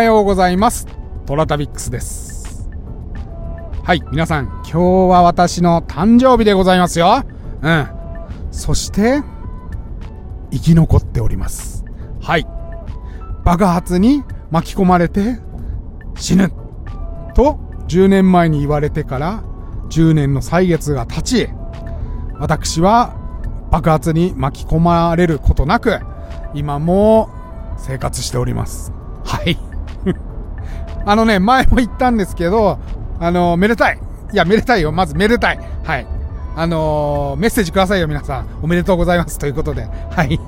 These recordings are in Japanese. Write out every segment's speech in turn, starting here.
おはようございます。トラタビックスです。はい、皆さん、今日は私の誕生日でございますよ。うん。そして、生き残っております。はい。爆発に巻き込まれて死ぬ。と、10年前に言われてから、10年の歳月が経ち、私は爆発に巻き込まれることなく、今も生活しております。あのね、前も言ったんですけど、あのめでたい。いや、めでたいよ。まずめでたい。はい。あのメッセージくださいよ、皆さん。おめでとうございます。ということで。はい。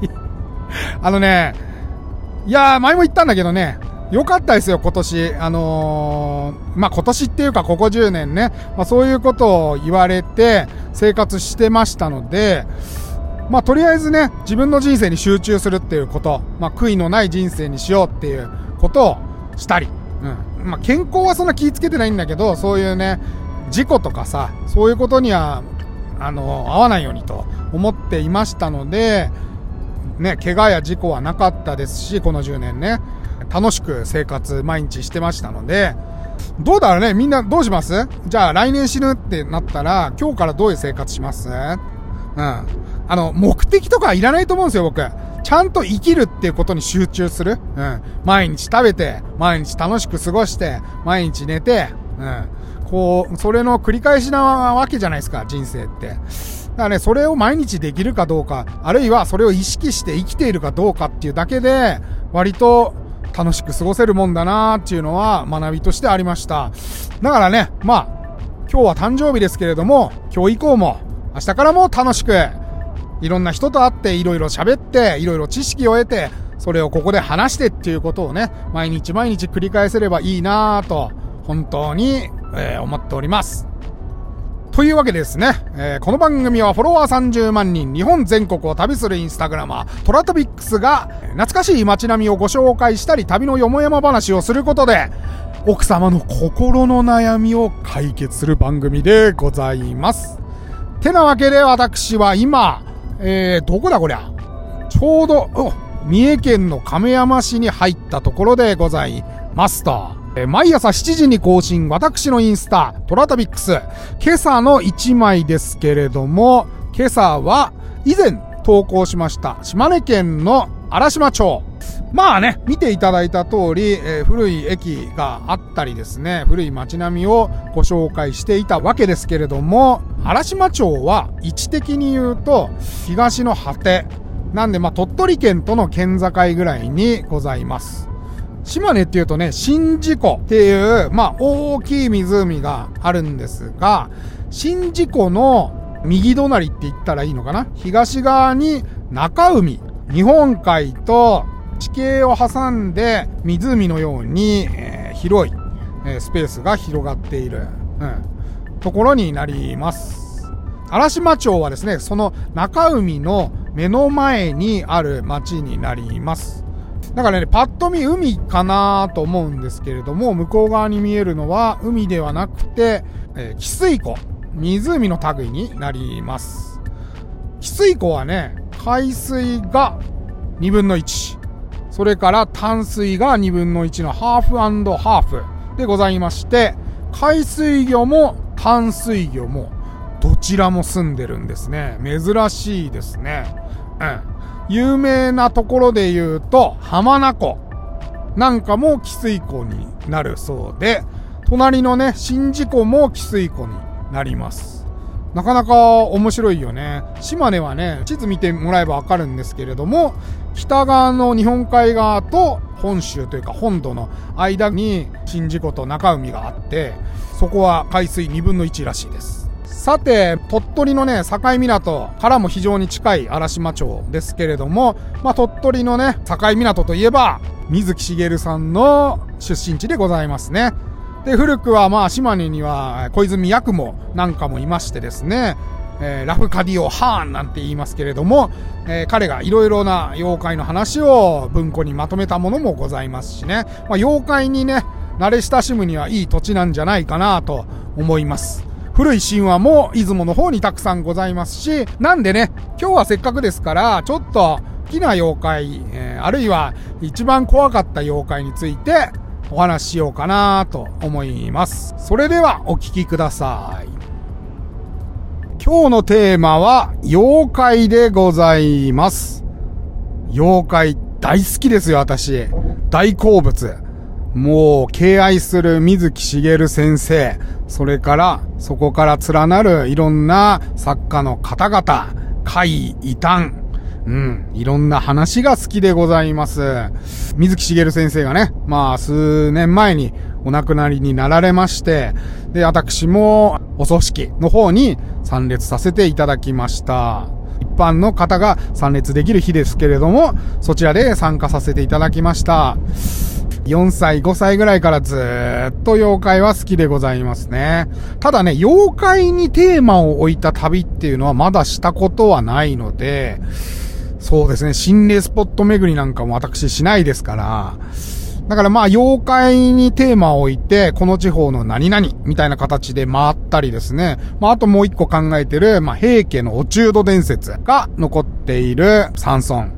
あのね、いや、前も言ったんだけどね、良かったですよ、今年。あのー、まあ、今年っていうか、ここ10年ね、まあ、そういうことを言われて、生活してましたので、まあ、とりあえずね、自分の人生に集中するっていうこと、まあ、悔いのない人生にしようっていうことをしたり、うん。まあ、健康はそんな気ぃつけてないんだけど、そういうね、事故とかさ、そういうことには、あの、合わないようにと思っていましたので、ね、怪我や事故はなかったですし、この10年ね、楽しく生活毎日してましたので、どうだろうねみんなどうします？じゃあ来年死ぬってなったら、今日からどういう生活します？うん。あの、目的とかいらないと思うんですよ、僕。ちゃんと生きるっていうことに集中する？うん。毎日食べて、毎日楽しく過ごして、毎日寝て、うん。こう、それの繰り返しなわけじゃないですか、人生って。だからね、それを毎日できるかどうか、あるいはそれを意識して生きているかどうかっていうだけで、割と楽しく過ごせるもんだなーっていうのは学びとしてありました。だからね、まあ、今日は誕生日ですけれども、今日以降も、明日からも楽しく、いろんな人と会って、いろいろ喋って、いろいろ知識を得て、それをここで話してっていうことをね、毎日毎日繰り返せればいいなぁと、本当に、えー思っております。というわけですね、えーこの番組はフォロワー30万人、日本全国を旅するインスタグラマー、トラトビックスが、懐かしい街並みをご紹介したり、旅のよもやま話をすることで、奥様の心の悩みを解決する番組でございます。てなわけで私は今、えー、どこだこりゃ？ちょうど、三重県の亀山市に入ったところでございますと。えー毎朝7時に更新、私のインスタ、トラタビックス。今朝の1枚ですけれども、今朝は以前投稿しました、島根県の荒島町。まあね、見ていただいた通り、えー古い駅があったりですね、古い街並みをご紹介していたわけですけれども、荒島町は位置的に言うと、東の果て。なんで、まあ、鳥取県との県境ぐらいにございます。島根っていうとね、宍道湖っていう、まあ、大きい湖があるんですが、宍道湖の右隣って言ったらいいのかな？東側に中海、日本海と地形を挟んで湖のように、えー広い、えースペースが広がっている、うん、ところになります。荒島町はですね、その中海の目の前にある町になります。だからね、パッと見海かなと思うんですけれども、向こう側に見えるのは海ではなくて、えー、汽水湖、湖の類になります。汽水湖はね、海水が2分の1、それから淡水が2分の1のハーフハーフでございまして、海水魚も淡水魚もどちらも住んでるんですね。珍しいですね。うん。有名なところで言うと、浜名湖なんかも汽水湖になるそうで、隣のね、宍道湖も汽水湖になります。なかなか面白いよね。島根はね、地図見てもらえばわかるんですけれども、北側の日本海側と本州というか本土の間に宍道湖と中海があって、そこは海水2分の1らしいです。さて、鳥取のね、境港からも非常に近い荒島町ですけれども、まあ、鳥取のね、境港といえば、水木しげるさんの出身地でございますね。で、古くはまあ、島根には小泉八雲なんかもいましてですね、えーラフカディオ・ハーンなんて言いますけれども、えー彼がいろいろな妖怪の話を文庫にまとめたものもございますしね、まあ、妖怪にね、慣れ親しむにはいい土地なんじゃないかなと思います。古い神話も出雲の方にたくさんございますし、なんでね、今日はせっかくですから、ちょっと好きな妖怪、えーあるいは一番怖かった妖怪についてお話ししようかなと思います。それではお聞きください。今日のテーマは妖怪でございます。妖怪大好きですよ、私。大好物。もう、敬愛する水木しげる先生、それから、そこから連なるいろんな作家の方々、怪異端、うん。いろんな話が好きでございます。水木しげる先生がね、まあ、数年前にお亡くなりになられまして、で、私もお葬式の方に参列させていただきました。一般の方が参列できる日ですけれども、そちらで参加させていただきました。4歳、5歳ぐらいからずっと妖怪は好きでございますね。ただね、妖怪にテーマを置いた旅っていうのはまだしたことはないので、そうですね、心霊スポット巡りなんかも私しないですから、だからまあ、妖怪にテーマを置いて、この地方の何々みたいな形で回ったりですね。まあ、あともう一個考えてる、まあ、平家のお中土伝説が残っている山村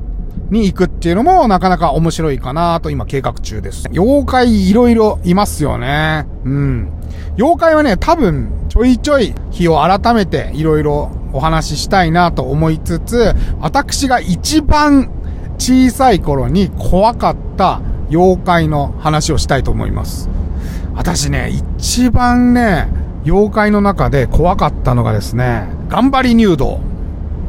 に行くっていうのもなかなか面白いかなと今計画中です。妖怪いろいろいますよね。うん。妖怪はね、多分ちょいちょい日を改めていろいろお話ししたいなと思いつつ、私が一番小さい頃に怖かった妖怪の話をしたいと思います。私ね、一番ね、妖怪の中で怖かったのがですね、頑張り入道。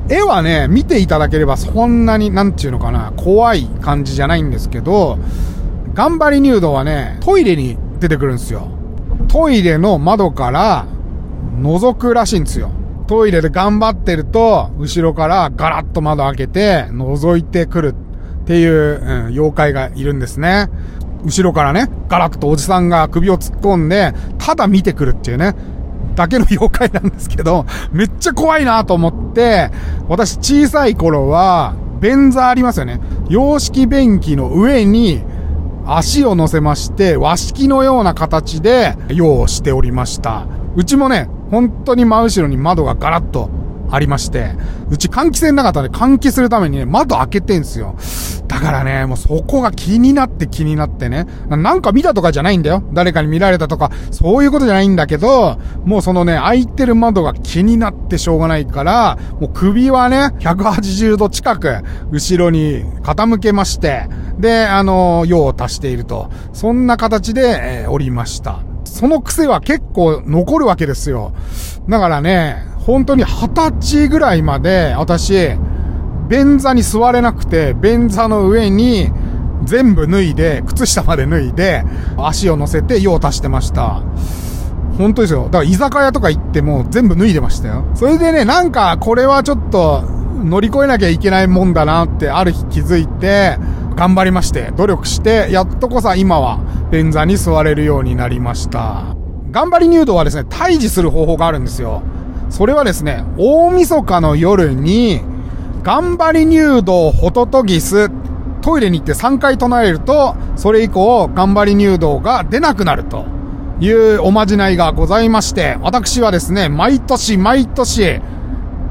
絵はね、見ていただければそんなに、なんていうのかな、怖い感じじゃないんですけど、頑張り入道はね、トイレに出てくるんですよ。トイレの窓から覗くらしいんですよ。トイレで頑張ってると、後ろからガラッと窓開けて、覗いてくるっていう、うん、妖怪がいるんですね。後ろからね、ガラッとおじさんが首を突っ込んで、ただ見てくるっていうね、だけの妖怪なんですけど、めっちゃ怖いなと思って、私小さい頃は、便座ありますよね。洋式便器の上に、足を乗せまして、和式のような形で用をしておりました。うちもね、本当に真後ろに窓がガラッとありまして、うち換気扇なかったんで換気するためにね、窓開けてんすよ。だからね、もうそこが気になって気になってね、なんか見たとかじゃないんだよ。誰かに見られたとか、そういうことじゃないんだけど、もうそのね、開いてる窓が気になってしょうがないから、もう首はね、180度近く、後ろに傾けまして、で、あの、用を足していると。そんな形で、えー、おりました。その癖は結構残るわけですよ。だからね、本当に二十歳ぐらいまで、私、便座に座れなくて、便座の上に全部脱いで、靴下まで脱いで、足を乗せて用を足してました。本当ですよ。だから居酒屋とか行っても全部脱いでましたよ。それでね、なんかこれはちょっと乗り越えなきゃいけないもんだなってある日気づいて、頑張りまして、努力して、やっとこさ今は便座に座れるようになりました。頑張り入道はですね、退治する方法があるんですよ。それはですね、大晦日の夜に、頑張り入道ホトトギス、トイレに行って3回唱えると、それ以降、頑張り入道が出なくなるというおまじないがございまして、私はですね、毎年毎年、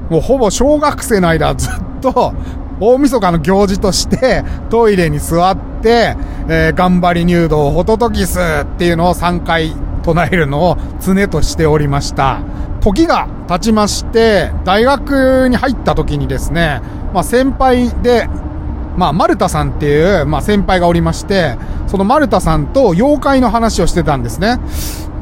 もうほぼ小学生の間ずっと大晦日の行事としてトイレに座って、えー、頑張り入道ホトトキスっていうのを3回唱えるのを常としておりました。時が経ちまして、大学に入った時にですね、まあ先輩で、まあ、マルタさんっていう、まあ、先輩がおりまして、そのマルタさんと妖怪の話をしてたんですね。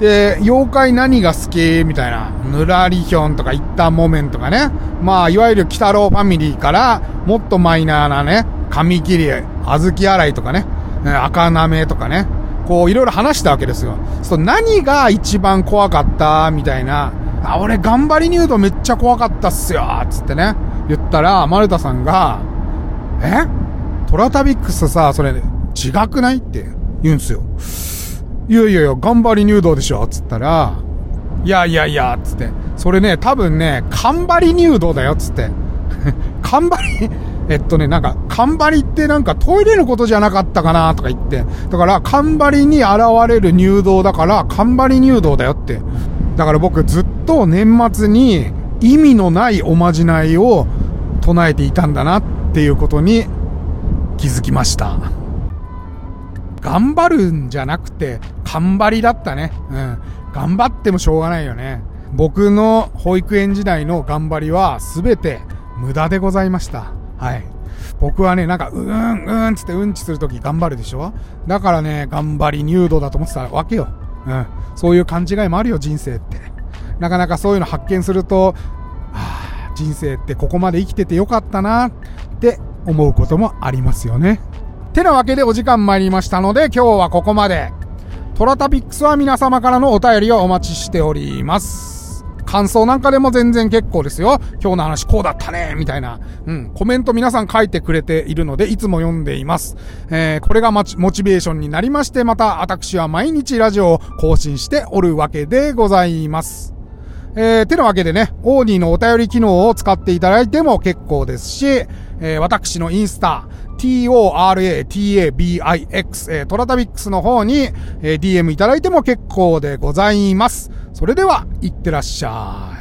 で、妖怪何が好きみたいな、ぬらりひょんとか、一旦モメンとかね。まあ、いわゆる鬼太郎ファミリーから、もっとマイナーなね、髪切り、小豆洗いとかね、赤なめとかね。こう、いろいろ話したわけですよ。そう、何が一番怖かったみたいな。あ、俺頑張り入道めっちゃ怖かったっすよつってね。言ったら、マルタさんが、え？トラタビックスさ、それ、違くない？って言うんすよ。いやいやいや、頑張り入道でしょつったら、いやいやいや、つって。それね、多分ね、頑張り入道だよ、つって。頑張り、えっとね、なんか、頑張りってなんかトイレのことじゃなかったかなとか言って。だから、頑張りに現れる入道だから、頑張り入道だよって。だから僕ずっと年末に意味のないおまじないを唱えていたんだなっていうことに気づきました。頑張るんじゃなくて、頑張りだったね。うん。頑張ってもしょうがないよね。僕の保育園時代の頑張りは全て無駄でございました。はい。僕はね、なんか、うーん、うーんつってうんちするとき頑張るでしょだからね、頑張り入道だと思ってたわけよ。うん。そういう勘違いもあるよ、人生って。なかなかそういうの発見すると、はあ、人生ってここまで生きててよかったなって思うこともありますよね。てなわけでお時間参りましたので、今日はここまで。トラタピックスは皆様からのお便りをお待ちしております。感想なんかでも全然結構ですよ。今日の話こうだったねみたいな。うん。コメント皆さん書いてくれているので、いつも読んでいます。えー、これがモチベーションになりまして、また私は毎日ラジオを更新しておるわけでございます。えー、てなわけでね、オーディのお便り機能を使っていただいても結構ですし、えー、私のインスタ、toratabix、えー、トラタビックスの方に、えー、DM いただいても結構でございます。それでは、いってらっしゃい。